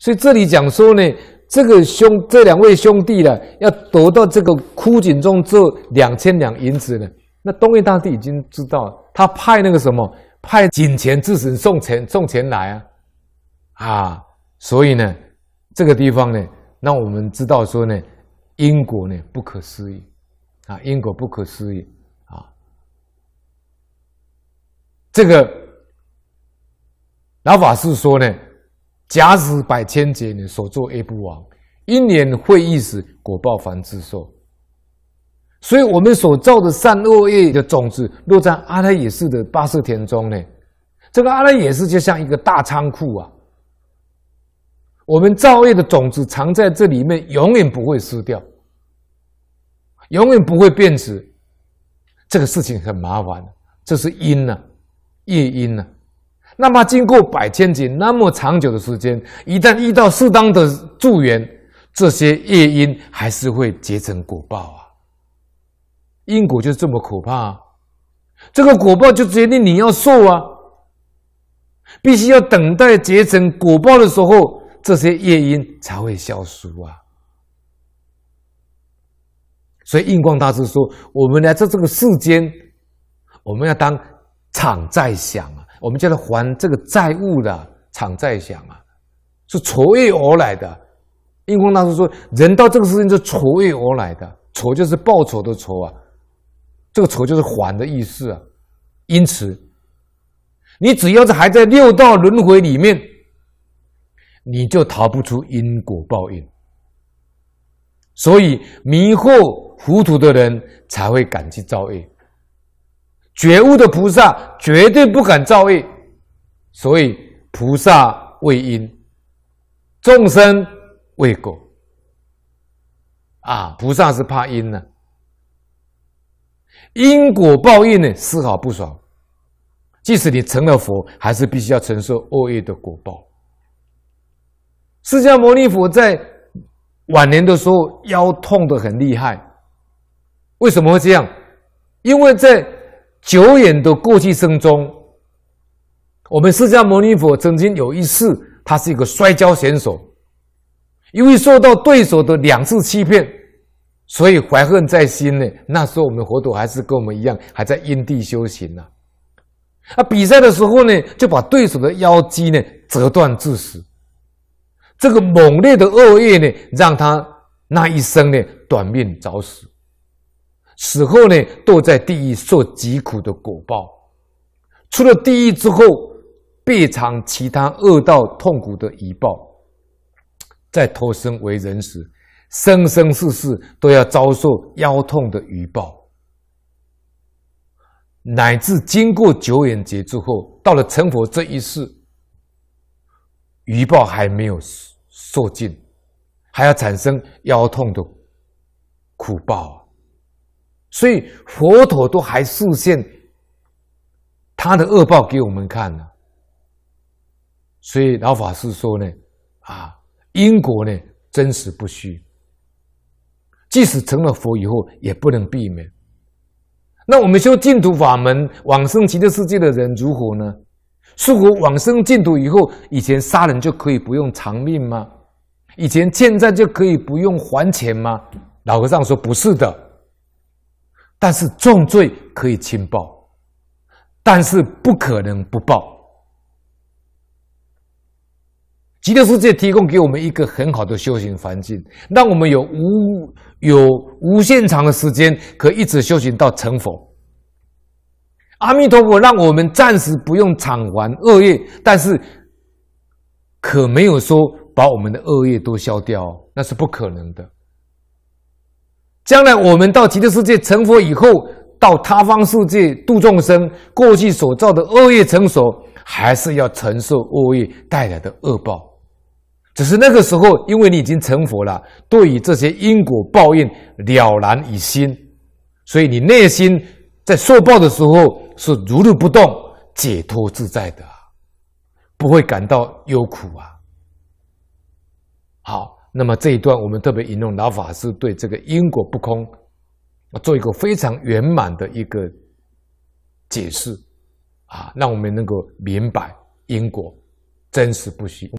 所以这里讲说呢，这个兄这两位兄弟呢，要得到这个枯井中这两千两银子呢，那东岳大帝已经知道，他派那个什么，派井前智神送钱送钱来啊，啊，所以呢，这个地方呢，让我们知道说呢，因果呢不可思议啊，因果不可思议啊，这个老法师说呢。假使百千劫你，所作业不亡，因缘会异时，果报凡自受。所以，我们所造的善恶业的种子，落在阿赖耶识的八识田中呢。这个阿赖耶识就像一个大仓库啊。我们造业的种子藏在这里面，永远不会失掉，永远不会变质。这个事情很麻烦，这是因呢、业因呢、那么经过百千劫那么长久的时间，一旦遇到适当的助缘，这些业因还是会结成果报啊。因果就是这么可怕，这个果报就决定你要受啊，必须要等待结成果报的时候，这些业因才会消失啊。所以印光大师说，我们来在这个世间，我们要当场在想啊。我们叫他还这个债务的偿债想啊，是仇业而来的。印光大师说，人到这个世界是仇业而来的，仇就是报仇的仇啊，这个仇就是还的意思啊。因此，你只要是还在六道轮回里面，你就逃不出因果报应。所以迷惑糊涂的人才会敢去造业。觉悟的菩萨绝对不敢造业，所以菩萨为因，众生为果。啊，菩萨是怕因呢、因果报应呢丝毫不爽。即使你成了佛，还是必须要承受恶业的果报。释迦牟尼佛在晚年的时候腰痛得很厉害，为什么会这样？因为在久远的过去生中，我们释迦牟尼佛曾经有一次，他是一个摔跤选手，因为受到对手的两次欺骗，所以怀恨在心呢。那时候我们佛陀还是跟我们一样，还在因地修行呢。啊，比赛的时候呢，就把对手的腰肌呢折断致死。这个猛烈的恶业呢，让他那一生呢短命早死。死后呢，堕在地狱受极苦的果报。出了地狱之后，必尝其他恶道痛苦的余报。再投生为人时，生生世世都要遭受腰痛的余报。乃至经过九眼劫之后，到了成佛这一世，余报还没有受尽，还要产生腰痛的苦报。所以佛陀都还示现他的恶报给我们看呢。所以老法师说呢，啊，因果呢真实不虚，即使成了佛以后也不能避免。那我们修净土法门往生极乐世界的人如何呢？是否往生净土以后，以前杀人就可以不用偿命吗？以前欠债就可以不用还钱吗？老和尚说不是的。但是重罪可以轻报，但是不可能不报。极乐世界提供给我们一个很好的修行环境，让我们有无有无限长的时间可以一直修行到成佛。阿弥陀佛让我们暂时不用偿还恶业，但是可没有说把我们的恶业都消掉，那是不可能的。将来我们到极乐世界成佛以后，到他方世界度众生，过去所造的恶业成熟，还是要承受恶业带来的恶报。只是那个时候，因为你已经成佛了，对于这些因果报应了然于心，所以你内心在受报的时候是如如不动、解脱自在的，不会感到忧苦啊。好。那么这一段，我们特别引用老法师对这个因果不空，做一个非常圆满的一个解释，啊，让我们能够明白因果真实不虚。